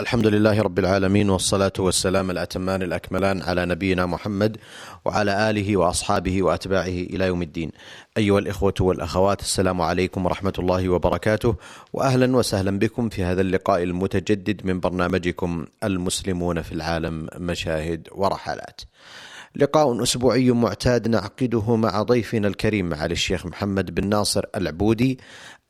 الحمد لله رب العالمين والصلاة والسلام الأتمان الأكملان على نبينا محمد وعلى آله وأصحابه وأتباعه إلى يوم الدين. أيها الإخوة والأخوات السلام عليكم ورحمة الله وبركاته وأهلا وسهلا بكم في هذا اللقاء المتجدد من برنامجكم المسلمون في العالم مشاهد ورحلات. لقاء أسبوعي معتاد نعقده مع ضيفنا الكريم معالي الشيخ محمد بن ناصر العبودي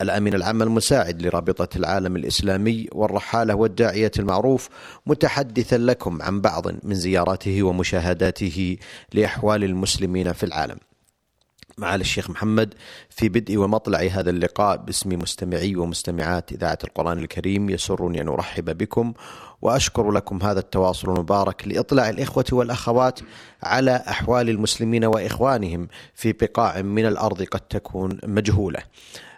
الأمين العام المساعد لرابطة العالم الإسلامي والرحالة والداعية المعروف متحدثا لكم عن بعض من زياراته ومشاهداته لأحوال المسلمين في العالم. معالي الشيخ محمد في بدء ومطلع هذا اللقاء باسم مستمعي ومستمعات إذاعة القرآن الكريم يسرني أن أرحب بكم وأشكر لكم هذا التواصل المبارك لإطلاع الإخوة والأخوات على أحوال المسلمين وإخوانهم في بقاع من الأرض قد تكون مجهولة.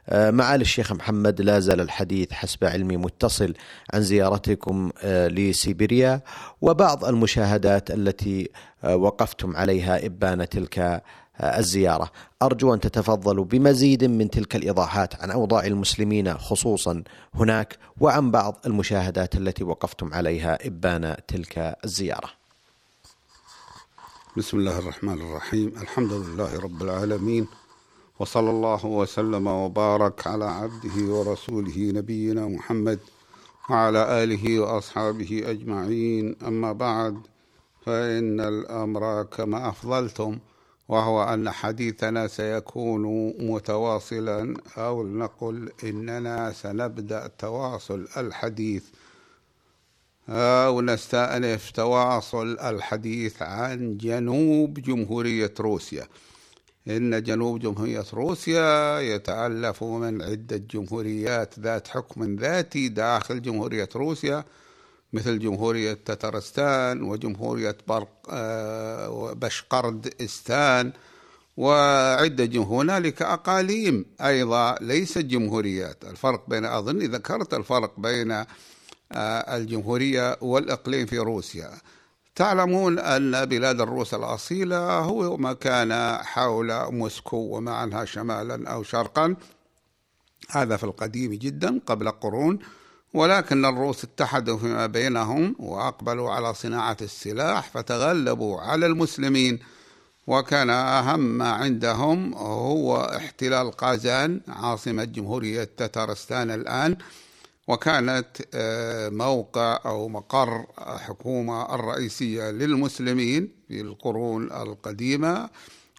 آه، معالي الشيخ محمد لا زال الحديث حسب علمي متصل عن زيارتكم آه، لسيبيريا وبعض المشاهدات التي آه، وقفتم عليها إبان تلك الزيارة. أرجو أن تتفضلوا بمزيد من تلك الإيضاحات عن أوضاع المسلمين خصوصا هناك وعن بعض المشاهدات التي وقفتم عليها إبان تلك الزيارة. بسم الله الرحمن الرحيم. الحمد لله رب العالمين وصلى الله وسلم وبارك على عبده ورسوله نبينا محمد وعلى آله وأصحابه أجمعين. أما بعد فإن الأمر كما أفضلتم. وهو أن حديثنا سيكون متواصلا أو نقل إننا سنبدأ تواصل الحديث أو نستأنف تواصل الحديث عن جنوب جمهورية روسيا. إن جنوب جمهورية روسيا يتألف من عدة جمهوريات ذات حكم ذاتي داخل جمهورية روسيا مثل جمهورية تترستان وجمهورية آه، بشقردستان وعدة هنالك أقاليم أيضا ليست جمهوريات. الفرق بين أظني ذكرت الفرق بين آه، الجمهورية والإقليم في روسيا. تعلمون أن بلاد الروس الأصيلة هو ما كان حول موسكو وما عنها شمالا أو شرقا. هذا في القديم جدا قبل قرون. ولكن الروس اتحدوا فيما بينهم وأقبلوا على صناعة السلاح فتغلبوا على المسلمين. وكان أهم ما عندهم هو احتلال قازان عاصمة جمهورية تتارستان الآن وكانت آه، موقع أو مقر حكومة الرئيسية للمسلمين في القرون القديمة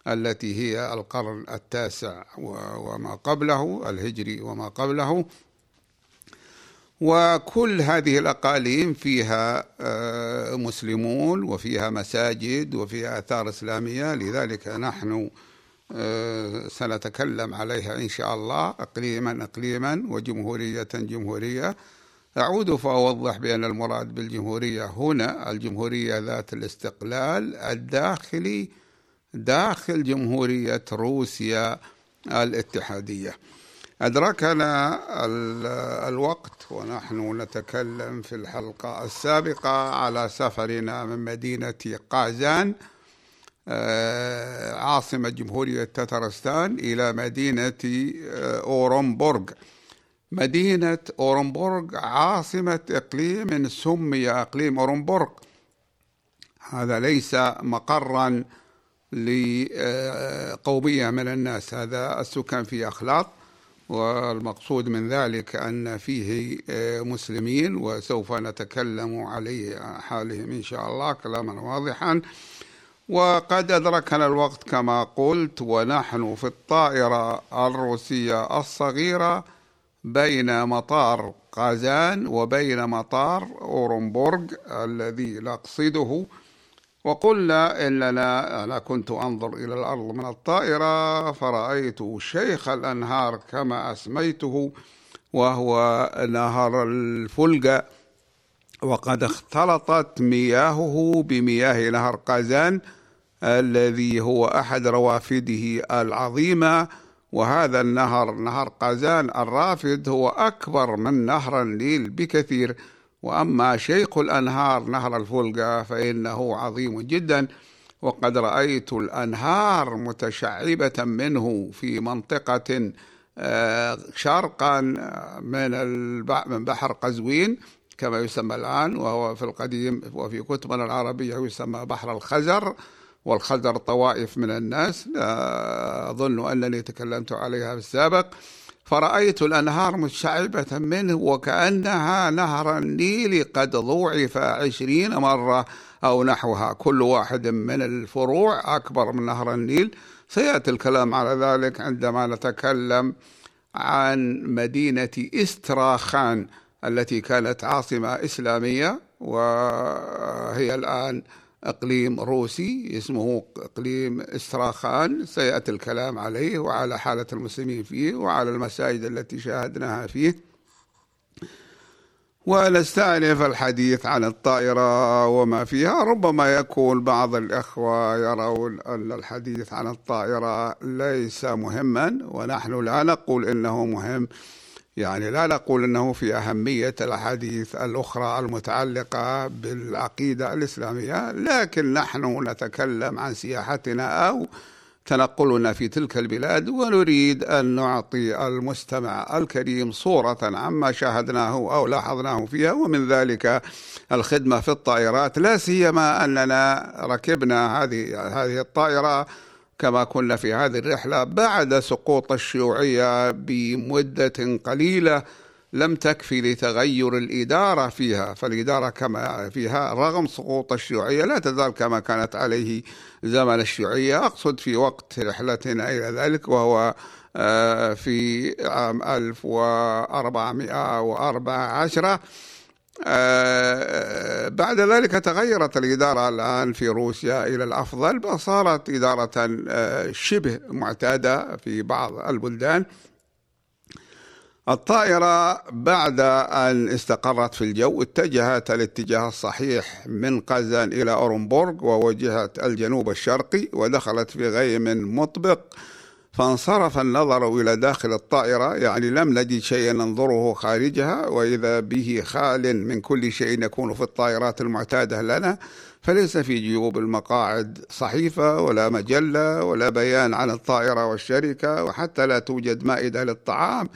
التي هي القرن التاسع وما قبله الهجري وما قبله. وكل هذه الأقاليم فيها آه، مسلمون وفيها مساجد وفيها آثار إسلامية لذلك نحن آه، سنتكلم عليها إن شاء الله إقليما إقليما وجمهورية جمهورية. أعود فأوضح بأن المراد بالجمهورية هنا الجمهورية ذات الاستقلال الداخلي داخل جمهورية روسيا الاتحادية. أدركنا الوقت ونحن نتكلم في الحلقة السابقة على سفرنا من مدينة قازان آه، عاصمة جمهورية تترستان إلى مدينة آه، أورنبورغ. مدينة أورنبورغ عاصمة إقليم سمي إقليم أورنبورغ. هذا ليس مقرا لقومية من الناس هذا السكان فيه أخلاط والمقصود من ذلك أن فيه آه، مسلمين وسوف نتكلم عليه حالهم إن شاء الله كلاما واضحا. وقد أدركنا الوقت كما قلت ونحن في الطائرة الروسية الصغيرة بين مطار قازان وبين مطار أورنبورغ الذي نقصده. وقلنا إننا أنا كنت أنظر إلى الأرض من الطائرة فرأيت شيخ الأنهار كما أسميته وهو نهر الفلقة وقد اختلطت مياهه بمياه نهر قازان الذي هو أحد روافده العظيمة. وهذا النهر نهر قازان الرافد هو أكبر من نهر النيل بكثير. وأما شيخ الأنهار نهر الفولغا فإنه عظيم جدا وقد رأيت الأنهار متشعبة منه في منطقة آه، شرقا من من بحر قزوين كما يسمى الآن وهو في القديم وفي كتبنا العربية يسمى بحر الخزر والخزر طوائف من الناس. أظن أنني تكلمت عليها في السابق. فرأيت الأنهار متشعبة منه وكأنها نهر النيل قد ضوعف عشرين مرة أو نحوها. كل واحد من الفروع أكبر من نهر النيل. سيأتي الكلام على ذلك عندما نتكلم عن مدينة إستراخان التي كانت عاصمة إسلامية وهي الآن أقليم روسي اسمه أقليم إستراخان. سيأتي الكلام عليه وعلى حالة المسلمين فيه وعلى المساجد التي شاهدناها فيه. ونستأنف الحديث عن الطائرة وما فيها. ربما يكون بعض الإخوة يرون أن الحديث عن الطائرة ليس مهما ونحن لا نقول إنه مهم. يعني لا نقول إنه في أهمية الأحاديث الأخرى المتعلقة بالعقيدة الإسلامية لكن نحن نتكلم عن سياحتنا أو تنقلنا في تلك البلاد ونريد أن نعطي المستمع الكريم صورة عما شاهدناه أو لاحظناه فيها ومن ذلك الخدمة في الطائرات. لا سيما أننا ركبنا هذه هذه الطائرة كما كنا في هذه الرحلة بعد سقوط الشيوعية بمدة قليلة لم تكفي لتغير الإدارة فيها. فالإدارة كما فيها رغم سقوط الشيوعية لا تزال كما كانت عليه زمن الشيوعية. أقصد في وقت رحلتنا إلى ذلك وهو آه، في عام 1414 آه، بعد ذلك تغيرت الإدارة الآن في روسيا إلى الأفضل فصارت إدارة آه، شبه معتادة في بعض البلدان. الطائرة بعد أن استقرت في الجو اتجهت الاتجاه الصحيح من قزان إلى أورنبورغ ووجهت الجنوب الشرقي ودخلت في غيم مطبق. فانصرف النظر إلى داخل الطائرة يعني لم نجد شيئا ننظره خارجها وإذا به خال من كل شيء يكون في الطائرات المعتادة لنا فليس في جيوب المقاعد صحيفة ولا مجلة ولا بيان عن الطائرة والشركة وحتى لا توجد مائدة للطعام.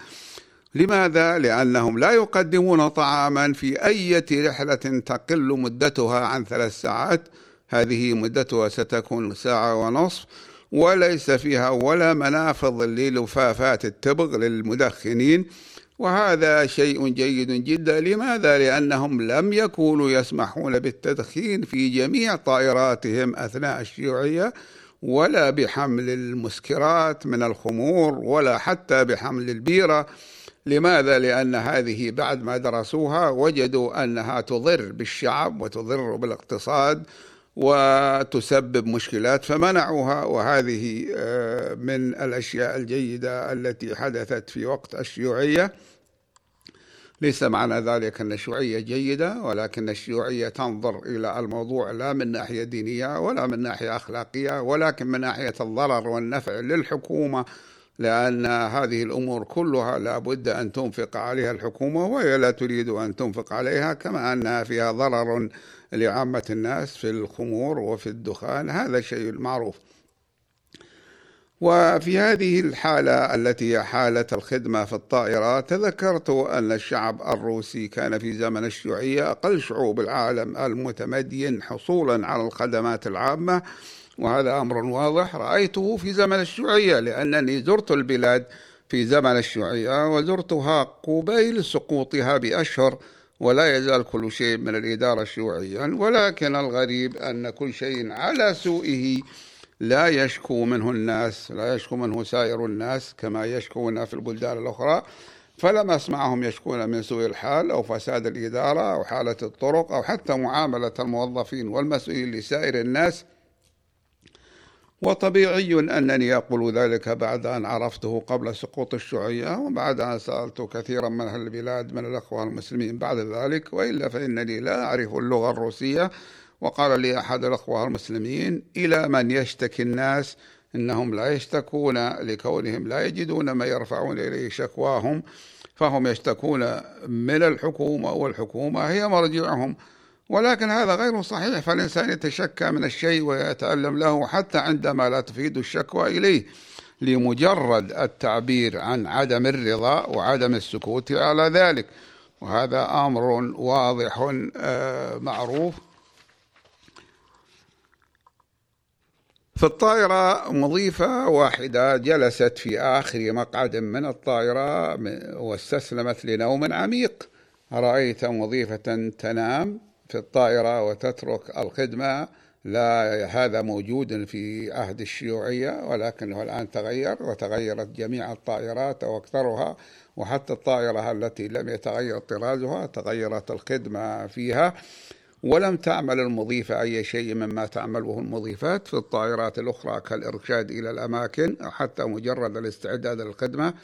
لماذا؟ لأنهم لا يقدمون طعاما في أي رحلة تقل مدتها عن ثلاث ساعات. هذه مدتها ستكون ساعة ونصف. وليس فيها ولا منافذ للفافات التبغ للمدخنين. وهذا شيء جيد جدا. لماذا؟ لأنهم لم يكونوا يسمحون بالتدخين في جميع طائراتهم أثناء الشيوعية ولا بحمل المسكرات من الخمور ولا حتى بحمل البيرة. لماذا؟ لأن هذه بعد ما درسوها وجدوا أنها تضر بالشعب وتضر بالاقتصاد وتسبب مشكلات فمنعوها وهذه آه، من الأشياء الجيدة التي حدثت في وقت الشيوعية. ليس معنى ذلك أن الشيوعية جيدة ولكن الشيوعية تنظر إلى الموضوع لا من ناحية دينية ولا من ناحية أخلاقية ولكن من ناحية الضرر والنفع للحكومة لأن هذه الأمور كلها لا بد أن تنفق عليها الحكومة وهي لا تريد أن تنفق عليها كما أنها فيها ضرر لعامة الناس في الخمور وفي الدخان هذا شيء معروف. وفي هذه الحالة التي هي حالة الخدمة في الطائرة تذكرت أن الشعب الروسي كان في زمن الشيوعية أقل شعوب العالم المتمدين حصولا على الخدمات العامة وهذا أمر واضح رأيته في زمن الشيوعية لأنني زرت البلاد في زمن الشيوعية وزرتها قبيل سقوطها بأشهر ولا يزال كل شيء من الإدارة شيوعيا ولكن الغريب أن كل شيء على سوءه لا يشكو منه الناس لا يشكو منه سائر الناس كما يشكون في البلدان الأخرى. فلم أسمعهم يشكون من سوء الحال أو فساد الإدارة أو حالة الطرق أو حتى معاملة الموظفين والمسؤولين لسائر الناس. وطبيعي أنني أقول ذلك بعد أن عرفته قبل سقوط الشيوعية وبعد أن سألت كثيرا من أهل البلاد من الأخوة المسلمين بعد ذلك وإلا فإنني لا أعرف اللغة الروسية. وقال لي أحد الأخوة المسلمين إلى من يشتكي الناس إنهم لا يشتكون لكونهم لا يجدون ما يرفعون إليه شكواهم فهم يشتكون من الحكومة والحكومة هي مرجعهم ولكن هذا غير صحيح فالإنسان يتشكى من الشيء ويتألم له حتى عندما لا تفيد الشكوى إليه لمجرد التعبير عن عدم الرضا وعدم السكوت على ذلك. وهذا أمر واضح آه، معروف. في الطائرة مضيفة واحدة جلست في آخر مقعد من الطائرة واستسلمت لنوم عميق. رأيت مضيفة تنام. في الطائرة وتترك الخدمة لا هذا موجود في عهد الشيوعية ولكنه الآن تغير وتغيرت جميع الطائرات أو أكثرها وحتى الطائرة التي لم يتغير طرازها تغيرت الخدمة فيها. ولم تعمل المضيفة أي شيء مما تعمله المضيفات في الطائرات الأخرى كالإرشاد إلى الأماكن أو حتى مجرد الاستعداد للخدمة.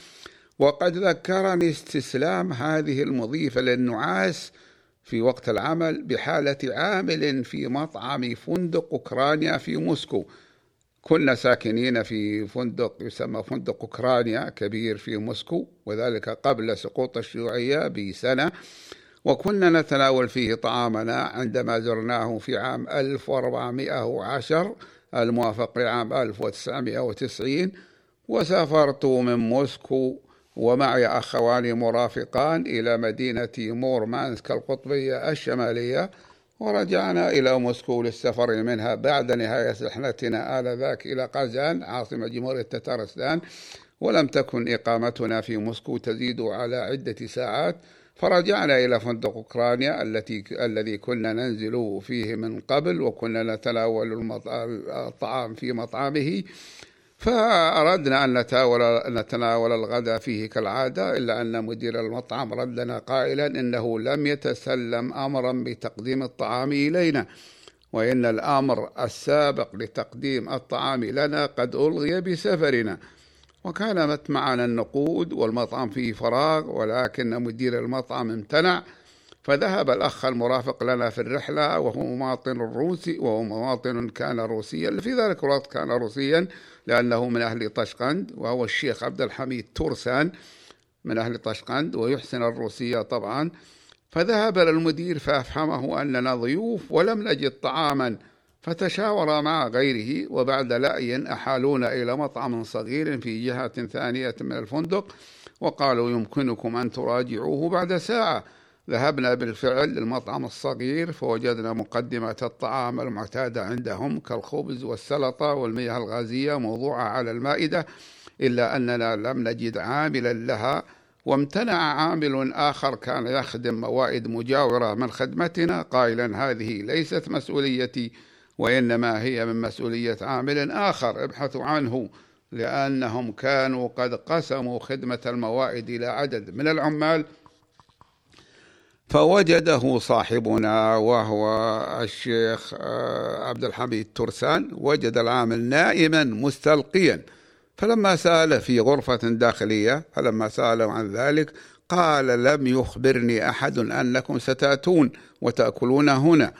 وقد ذكرني استسلام هذه المضيفة للنعاس في وقت العمل بحالة عامل في مطعم فندق أوكرانيا في موسكو. كنا ساكنين في فندق يسمى فندق أوكرانيا كبير في موسكو وذلك قبل سقوط الشيوعية بسنة. وكنا نتناول فيه طعامنا عندما زرناه في عام 1410 الموافق لعام 1990 وسافرت من موسكو ومعي أخوان مرافقان إلى مدينة مورمانسك القطبية الشمالية ورجعنا إلى موسكو للسفر منها بعد نهاية رحلتنا آنذاك إلى قازان عاصمة جمهورية تتارستان. ولم تكن إقامتنا في موسكو تزيد على عدة ساعات. فرجعنا إلى فندق أوكرانيا التي الذي كنا ننزل فيه من قبل وكنا نتناول الطعام في مطعمه. فأردنا أن نتناول, نتناول الغداء فيه كالعادة إلا أن مدير المطعم ردنا قائلا إنه لم يتسلم أمرا بتقديم الطعام إلينا وإن الأمر السابق لتقديم الطعام لنا قد ألغي بسفرنا. وكانت معنا النقود والمطعم فيه فراغ ولكن مدير المطعم امتنع. فذهب الأخ المرافق لنا في الرحلة وهو مواطن روسي وهو مواطن كان روسيا. في ذلك الوقت كان روسيا لأنه من أهل طشقند وهو الشيخ عبد الحميد تورسان من أهل طشقند ويحسن الروسية طبعا. فذهب للمدير فأفهمه أننا ضيوف ولم نجد طعاما فتشاور مع غيره وبعد لأي أحالونا إلى مطعم صغير في جهة ثانية من الفندق وقالوا يمكنكم أن تراجعوه بعد ساعة. ذهبنا بالفعل للمطعم الصغير فوجدنا مقدمة الطعام المعتادة عندهم كالخبز والسلطة والمياه الغازية موضوعة على المائدة إلا أننا لم نجد عاملا لها وامتنع عامل آخر كان يخدم موائد مجاورة من خدمتنا. قائلا هذه ليست مسؤوليتي وإنما هي من مسؤولية عامل آخر ابحثوا عنه لأنهم كانوا قد قسموا خدمة الموائد إلى عدد من العمال. فوجده صاحبنا وهو الشيخ آه، عبد الحميد ترسان وجد العامل نائما مستلقيا. فلما سأل في غرفة داخلية فلما سأله عن ذلك قال لم يخبرني أحد أنكم ستأتون وتأكلون هنا.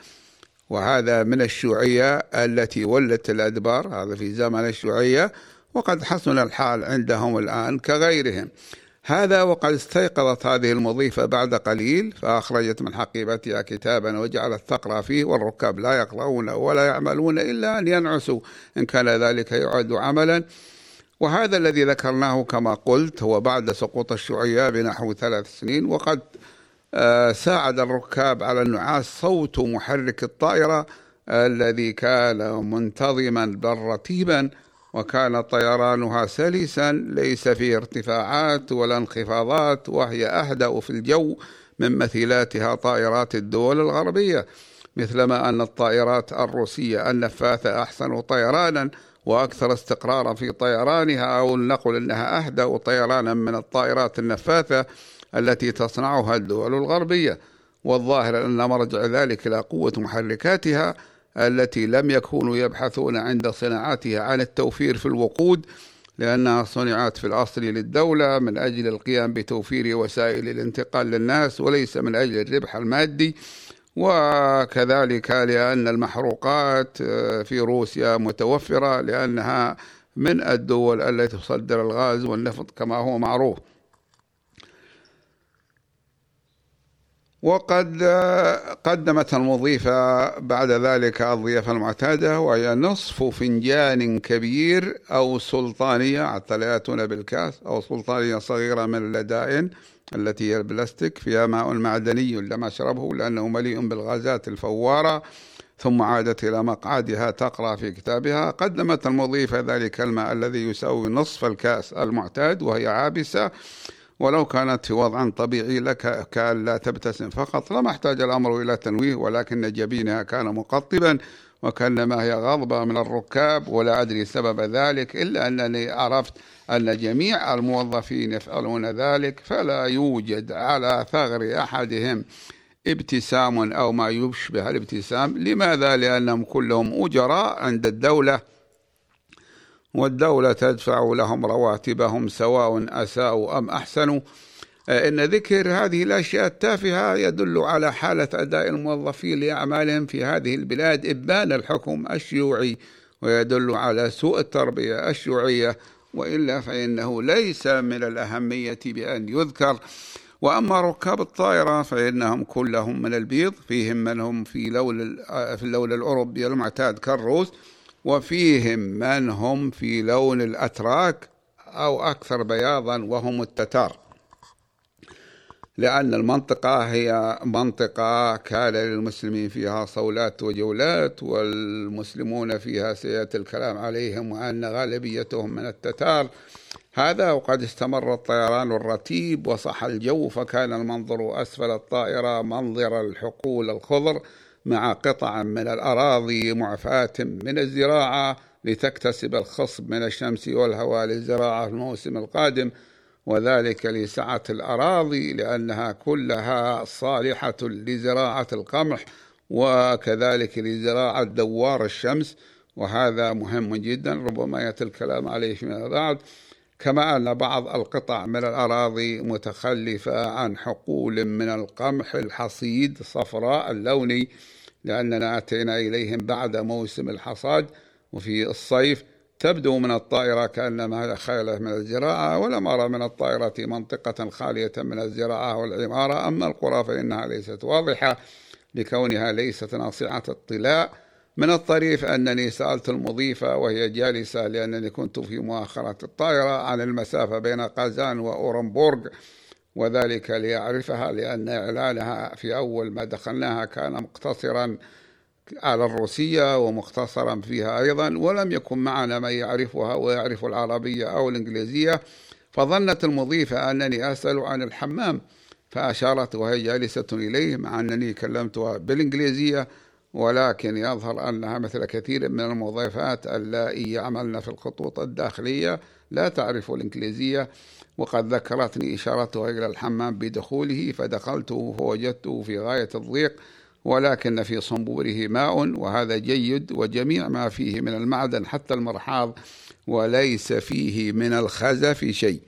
وهذا من الشيوعية التي ولت الأدبار هذا في زمن الشيوعية وقد حسن الحال عندهم الآن كغيرهم. هذا وقد استيقظت هذه المضيفة بعد قليل فأخرجت من حقيبتها كتابا وجعلت تقرأ فيه والركاب لا يقرؤون ولا يعملون إلا أن ينعسوا إن كان ذلك يعد عملا. وهذا الذي ذكرناه كما قلت هو بعد سقوط الشيوعية بنحو ثلاث سنين وقد آه، ساعد الركاب على النعاس صوت محرك الطائرة الذي كان منتظما بل رتيبا. وكان طيرانها سلسا ليس فيه ارتفاعات ولا انخفاضات وهي أهدأ في الجو من مثيلاتها طائرات الدول الغربية. مثلما أن الطائرات الروسية النفاثة أحسن طيرانا وأكثر استقرارا في طيرانها أو نقول أنها أهدأ طيرانا من الطائرات النفاثة التي تصنعها الدول الغربية. والظاهر أن مرجع ذلك إلى قوة محركاتها التي لم يكونوا يبحثون عند صناعتها عن التوفير في الوقود لأنها صنعت في الأصل للدولة من أجل القيام بتوفير وسائل الانتقال للناس وليس من أجل الربح المادي وكذلك لأن المحروقات آه، في روسيا متوفرة لأنها من الدول التي تصدر الغاز والنفط كما هو معروف. وقد قدمت المضيفة بعد ذلك الضيافة المعتادة وهي نصف فنجان كبير أو سلطانية حتى لا يأتون بالكاس أو سلطانية صغيرة من اللدائن التي هي البلاستيك فيها ماء معدني لم أشربه لأنه مليء بالغازات الفوارة ثم عادت إلى مقعدها تقرأ في كتابها. قدمت المضيفة ذلك الماء الذي يساوي نصف الكأس المعتاد وهي عابسة ولو كانت في وضع طبيعي لك كأن لا تبتسم فقط لما أحتاج الأمر إلى تنويه ولكن جبينها كان مقطبا وكأنما هي غضبة من الركاب ولا أدري سبب ذلك إلا أنني عرفت أن جميع الموظفين يفعلون ذلك فلا يوجد على ثغر أحدهم ابتسام أو ما يشبه الابتسام لماذا؟ لأنهم كلهم أجراء عند الدولة والدولة تدفع لهم رواتبهم سواء أساءوا أم أحسنوا. إن ذكر هذه الأشياء التافهة يدل على حالة أداء الموظفين لأعمالهم في هذه البلاد إبان الحكم الشيوعي ويدل على سوء التربية الشيوعية وإلا فإنه ليس من الأهمية بأن يذكر. وأما ركاب الطائرة فإنهم كلهم من البيض فيهم من هم في لون في اللون الأوروبي المعتاد كالروس. وفيهم من هم في لون الأتراك أو أكثر بياضا وهم التتار. لأن المنطقة هي منطقة كان للمسلمين فيها صولات وجولات والمسلمون فيها سيأتي الكلام عليهم وأن غالبيتهم من التتار. هذا وقد استمر الطيران الرتيب وصح الجو فكان المنظر أسفل الطائرة منظر الحقول الخضر. مع قطع من الأراضي معفاة من الزراعة لتكتسب الخصب من الشمس والهواء للزراعة في الموسم القادم وذلك لسعة الأراضي لأنها كلها صالحة لزراعة القمح وكذلك لزراعة دوار الشمس وهذا مهم جدا ربما يأتي الكلام عليه فيما بعد. كما أن بعض القطع من الأراضي متخلفة عن حقول من القمح الحصيد صفراء اللون لأننا أتينا إليهم بعد موسم الحصاد وفي الصيف تبدو من الطائرة كأنما خيلة من الزراعة ولم أرى من الطائرة منطقة خالية من الزراعة والعمارة. أما القرى فإنها ليست واضحة لكونها ليست ناصعة الطلاء من الطريف أنني سألت المضيفة وهي جالسة لأنني كنت في مؤخرة الطائرة عن المسافة بين قازان وأورنبورغ. وذلك ليعرفها لأن إعلانها في أول ما دخلناها كان مقتصرا على الروسية ومختصرا فيها أيضا ولم يكن معنا من يعرفها ويعرف العربية أو الإنجليزية. فظنت المضيفة أنني أسأل عن الحمام فأشارت وهي جالسة إليه مع أنني كلمتها بالإنجليزية ولكن يظهر أنها مثل كثير من المضيفات اللائي يعملن في الخطوط الداخلية لا تعرف الإنجليزية. وقد ذكرتني إشارتها إلى الحمام بدخوله فدخلته فوجدته في غاية الضيق ولكن في صنبوره ماء وهذا جيد وجميع ما فيه من المعدن حتى المرحاض وليس فيه من الخزف شيء.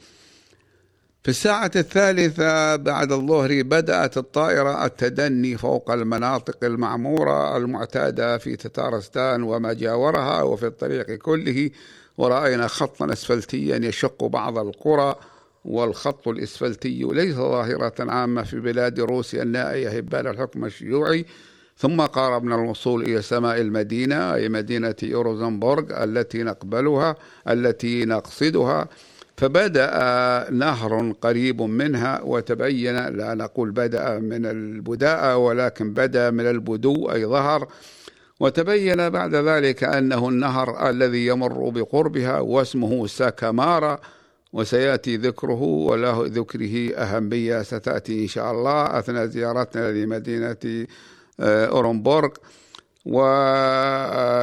في الساعة الثالثة بعد الظهر بدأت الطائرة التدني فوق المناطق المعمورة المعتادة في تتارستان وما جاورها وفي الطريق كله ورأينا خطا أسفلتيا يشق بعض القرى والخط الإسفلتي ليس ظاهرة عامة في بلاد روسيا النائية هبال الحكم الشيوعي. ثم قاربنا الوصول إلى سماء المدينة أي مدينة يوروزنبورغ التي نقبلها التي نقصدها. فبدأ نهر قريب منها وتبين لا نقول بدأ من البداءة ولكن بدأ من البدو أي ظهر. وتبين بعد ذلك أنه النهر الذي يمر بقربها واسمه ساكامارا. وسيأتي ذكره وله ذكره أهمية ستأتي إن شاء الله أثناء زيارتنا لمدينة آه، أورنبورغ.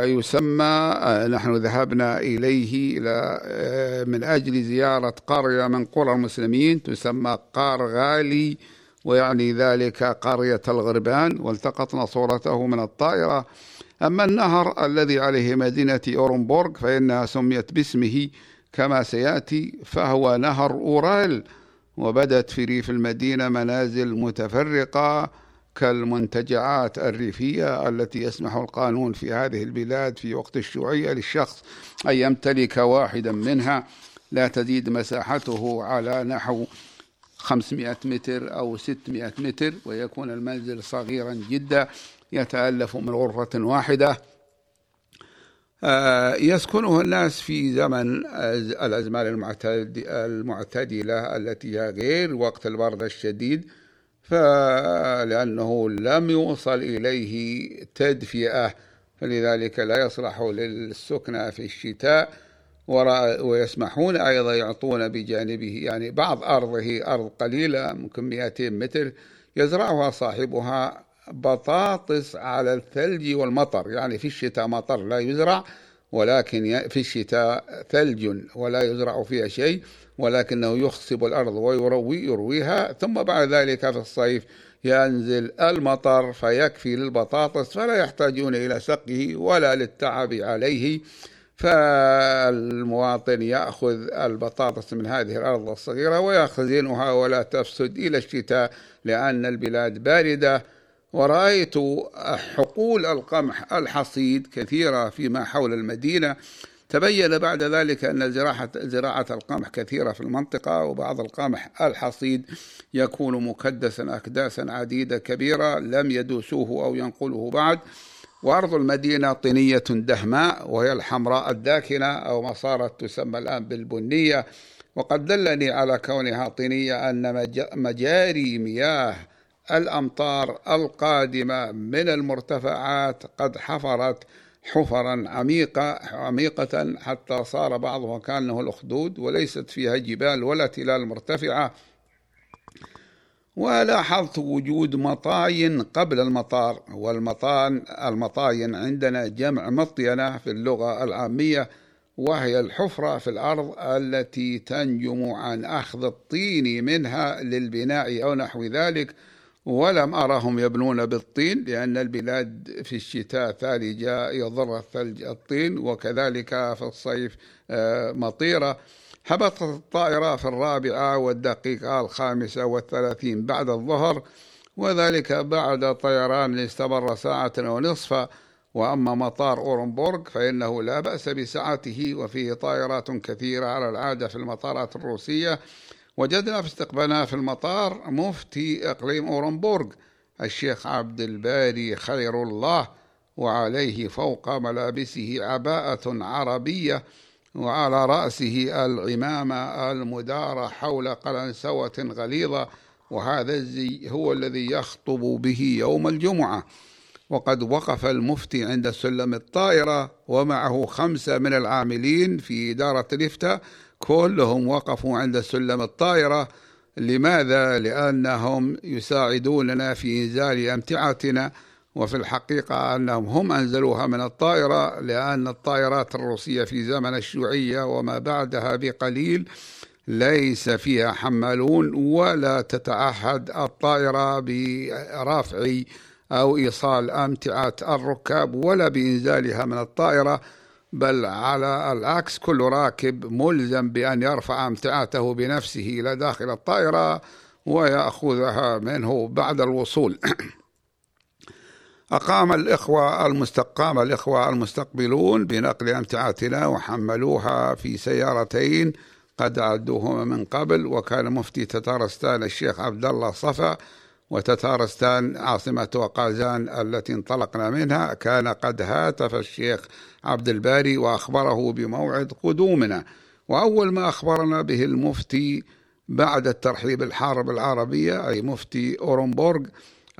ويسمى آه، نحن ذهبنا إليه إلى آه، من أجل زيارة قرية من قرى المسلمين تسمى قار غالي ويعني ذلك قرية الغربان والتقطنا صورته من الطائرة. أما النهر الذي عليه مدينة أورنبورغ فإنها سميت باسمه كما سيأتي فهو نهر أورال وبدت في ريف المدينة منازل متفرقة كالمنتجعات الريفية التي يسمح القانون في هذه البلاد في وقت الشيوعية للشخص أن يمتلك واحدا منها. لا تزيد مساحته على نحو 500 متر أو 600 متر ويكون المنزل صغيرا جدا يتألف من غرفة واحدة. يسكنه الناس في زمن الأزمان المعتدلة التي هي غير وقت البرد الشديد فلأنه لم يوصل إليه تدفئة فلذلك لا يصلح للسكنى في الشتاء ويسمحون أيضا يعطون بجانبه يعني بعض أرضه أرض قليلة ممكن 200 متر يزرعها صاحبها بطاطس على الثلج والمطر. يعني في الشتاء مطر لا يزرع ولكن في الشتاء ثلج ولا يزرع فيها شيء ولكنه يخصب الأرض ويروي يرويها. ثم بعد ذلك في الصيف ينزل المطر فيكفي للبطاطس فلا يحتاجون إلى سقه ولا للتعب عليه. فالمواطن يأخذ البطاطس من هذه الأرض الصغيرة ويخزنها ولا تفسد إلى الشتاء لأن البلاد باردة ورأيت حقول القمح الحصيد كثيرة فيما حول المدينة. تبين بعد ذلك أن زراعة, زراعة القمح كثيرة في المنطقة وبعض القمح الحصيد يكون مكدسا أكداسا عديدة كبيرة لم يدوسوه أو ينقله بعد. وأرض المدينة طينية دهماء وهي الحمراء الداكنة أو ما صارت تسمى الآن بالبنية. وقد دلني على كونها طينية أن مجاري مياه الأمطار القادمة من المرتفعات قد حفرت حفرا عميقة عميقة حتى صار بعضها كأنه الأخدود وليست فيها جبال ولا تلال مرتفعة. ولاحظت وجود مطاين قبل المطار والمطان المطاين عندنا جمع مطينة في اللغة العامية وهي الحفرة في الأرض التي تنجم عن أخذ الطين منها للبناء أو نحو ذلك. ولم أرهم يبنون بالطين لأن البلاد في الشتاء ثلجة يضر الثلج الطين وكذلك في الصيف آه، مطيرة. هبطت الطائرة في الرابعة والدقيقة الخامسة والثلاثين بعد الظهر وذلك بعد طيران استمر ساعة ونصفا وأما مطار أورنبورغ فإنه لا بأس بسعته وفيه طائرات كثيرة على العادة في المطارات الروسية. وجدنا في استقبالنا في المطار مفتي إقليم أورنبورغ الشيخ عبد الباري خير الله وعليه فوق ملابسه عباءة عربية وعلى رأسه العمامة المدارة حول قلنسوة غليظة وهذا الزي هو الذي يخطب به يوم الجمعة. وقد وقف المفتي عند سلم الطائرة ومعه خمسة من العاملين في إدارة الإفتاء كلهم وقفوا عند سلم الطائرة لماذا؟ لأنهم يساعدوننا في إنزال أمتعتنا وفي الحقيقة أنهم هم أنزلوها من الطائرة لأن الطائرات الروسية في زمن الشيوعية وما بعدها بقليل ليس فيها حمالون ولا تتعهد الطائرة برفع أو إيصال أمتعة الركاب ولا بإنزالها من الطائرة بل على العكس كل راكب ملزم بأن يرفع أمتعته بنفسه إلى داخل الطائرة ويأخذها منه بعد الوصول. أقام الإخوة المستقام الإخوة المستقبلون بنقل أمتعتنا وحملوها في سيارتين قد عدوهما من قبل وكان مفتي تتارستان الشيخ عبد الله صفا وتتارستان عاصمة قازان التي انطلقنا منها كان قد هاتف الشيخ عبد الباري وأخبره بموعد قدومنا. وأول ما أخبرنا به المفتي بعد الترحيب الحار بالعربية أي مفتي أورنبورغ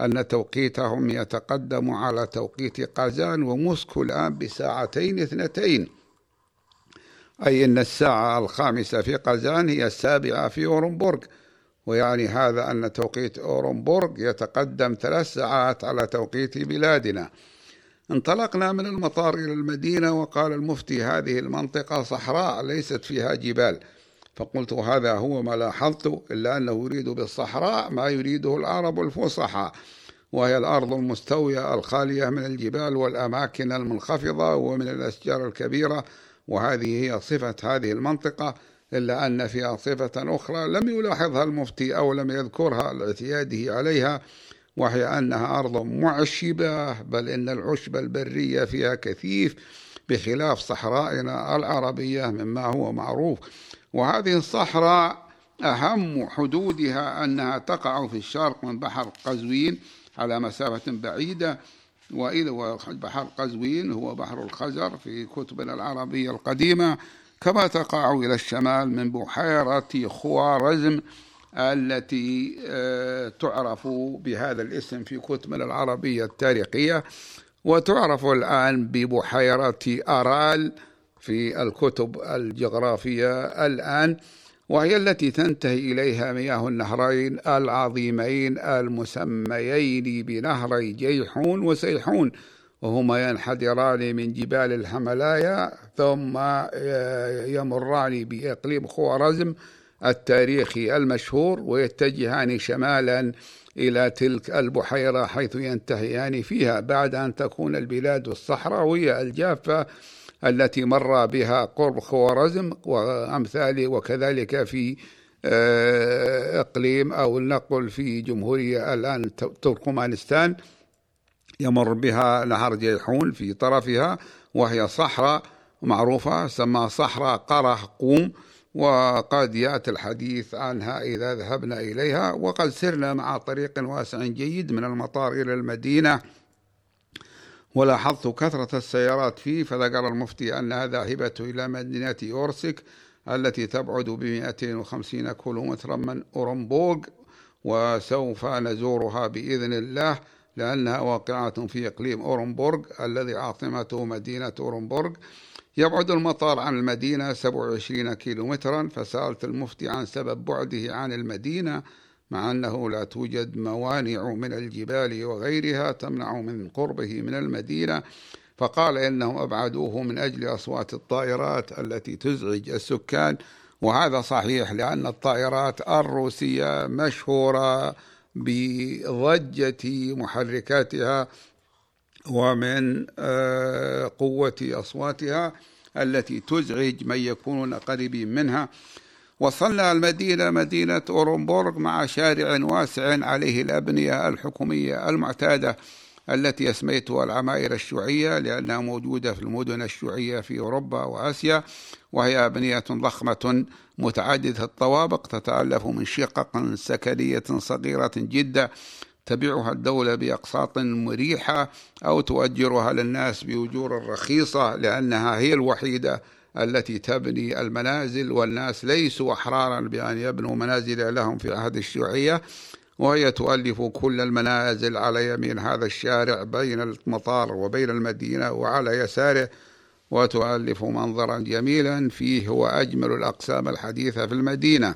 أن توقيتهم يتقدم على توقيت قازان وموسكو الآن بساعتين اثنتين. أي أن الساعة الخامسة في قازان هي السابعة في أورنبورغ. ويعني هذا أن توقيت أورنبورغ يتقدم ثلاث ساعات على توقيت بلادنا. انطلقنا من المطار إلى المدينة وقال المفتي هذه المنطقة صحراء ليست فيها جبال. فقلت هذا هو ما لاحظت إلا أنه يريد بالصحراء ما يريده العرب الفصحى وهي الأرض المستوية الخالية من الجبال والأماكن المنخفضة ومن الأشجار الكبيرة وهذه هي صفة هذه المنطقة. إلا أن فيها صفة أخرى لم يلاحظها المفتي أو لم يذكرها لاعتياده عليها وهي أنها أرض معشبة بل إن العشب البرية فيها كثيف بخلاف صحرائنا العربية مما هو معروف. وهذه الصحراء أهم حدودها أنها تقع في الشرق من بحر قزوين على مسافة بعيدة وإذا بحر قزوين هو بحر الخزر في كتبنا العربية القديمة. كما تقع إلى الشمال من بحيرة خوارزم التي آه، تعرف بهذا الاسم في كتبنا العربية التاريخية وتعرف الآن ببحيرة أرال في الكتب الجغرافية الآن وهي التي تنتهي إليها مياه النهرين العظيمين المسميين بنهري جيحون وسيحون. وهما ينحدران من جبال الحملايا ثم يمران بإقليم خوارزم التاريخي المشهور ويتجهان شمالا إلى تلك البحيرة حيث ينتهيان فيها. بعد أن تكون البلاد الصحراوية الجافة التي مر بها قرب خوارزم وأمثاله وكذلك في آه، إقليم أو نقل في جمهورية الآن تركمانستان. يمر بها نهر جيحون في طرفها وهي صحراء معروفة سمى صحراء قره قوم وقد يأتي الحديث عنها إذا ذهبنا إليها وقد سرنا مع طريق واسع جيد من المطار إلى المدينة. ولاحظت كثرة السيارات فيه فذكر المفتي أنها ذاهبة إلى مدينة أورسك التي تبعد ب 250 كيلومترا من أورنبورغ وسوف نزورها بإذن الله. لأنها واقعة في إقليم أورنبورغ الذي عاصمته مدينة أورنبورغ. يبعد المطار عن المدينة 27 كيلومترا فسألت المفتي عن سبب بعده عن المدينة مع أنه لا توجد موانع من الجبال وغيرها تمنع من قربه من المدينة. فقال إنهم أبعدوه من أجل أصوات الطائرات التي تزعج السكان. وهذا صحيح لأن الطائرات الروسية مشهورة بضجة محركاتها ومن آه، قوة أصواتها التي تزعج من يكونون قريبين منها. وصلنا المدينة مدينة أورنبورغ مع شارع واسع عليه الأبنية الحكومية المعتادة التي أسميتها العماير الشيوعية لأنها موجودة في المدن الشيوعية في أوروبا وآسيا وهي أبنية ضخمة متعددة الطوابق تتألف من شقق سكنية صغيرة جدا تبيعها الدولة بأقساط مريحة أو تؤجرها للناس بأجور رخيصة لأنها هي الوحيدة التي تبني المنازل والناس ليسوا أحرارا بأن يبنوا منازل لهم في عهد الشيوعية وهي تؤلف كل المنازل على يمين هذا الشارع بين المطار وبين المدينة وعلى يساره وتؤلف منظرا جميلا فيه هو أجمل الأقسام الحديثة في المدينة.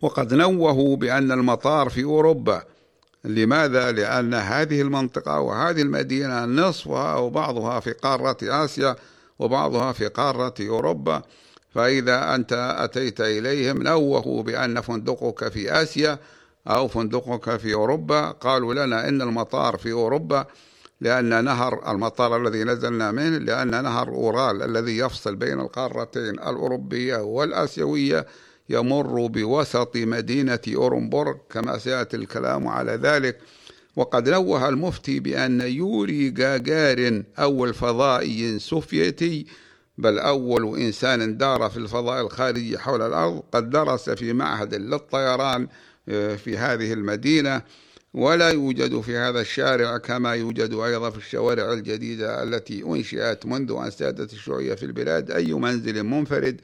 وقد نوهوا بأن المطار في أوروبا. لماذا؟ لأن هذه المنطقة وهذه المدينة نصفها أو بعضها في قارة آسيا وبعضها في قارة أوروبا. فإذا أنت أتيت إليهم نوهوا بأن فندقك في آسيا أو فندقك في أوروبا. قالوا لنا إن المطار في أوروبا لأن نهر المطار الذي نزلنا منه لأن نهر أورال الذي يفصل بين القارتين الأوروبية والآسيوية يمر بوسط مدينة أورنبورغ كما سيأتي الكلام على ذلك. وقد نوه المفتي بأن يوري جاجارين أول فضائي سوفيتي بل أول إنسان دار في الفضاء الخارجي حول الأرض قد درس في معهد للطيران آه، في هذه المدينة. ولا يوجد في هذا الشارع كما يوجد أيضا في الشوارع الجديدة التي أنشئت منذ أن سادت الشيوعية في البلاد. أي منزل منفرد؟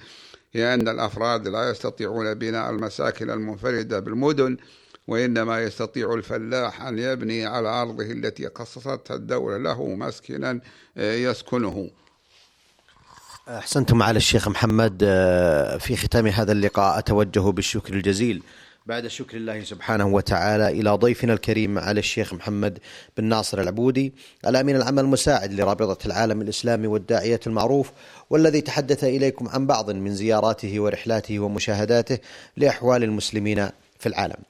لأن الأفراد لا يستطيعون بناء المساكن المنفردة بالمدن وإنما يستطيع الفلاح أن يبني على أرضه التي قصصتها الدولة له مسكنا آه، يسكنه. أحسنتم على الشيخ محمد آه، في ختام هذا اللقاء أتوجه بالشكر الجزيل. بعد شكر الله سبحانه وتعالى إلى ضيفنا الكريم على الشيخ محمد بن ناصر العبودي الأمين العام المساعد لرابطة العالم الإسلامي والداعية المعروف والذي تحدث إليكم عن بعض من زياراته ورحلاته ومشاهداته لأحوال المسلمين في العالم.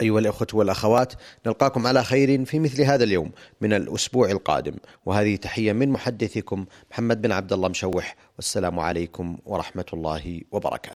أيها الأخوة والأخوات نلقاكم على خير في مثل هذا اليوم من الأسبوع القادم. وهذه تحية من محدثكم محمد بن عبد الله مشوح والسلام عليكم ورحمة الله وبركاته.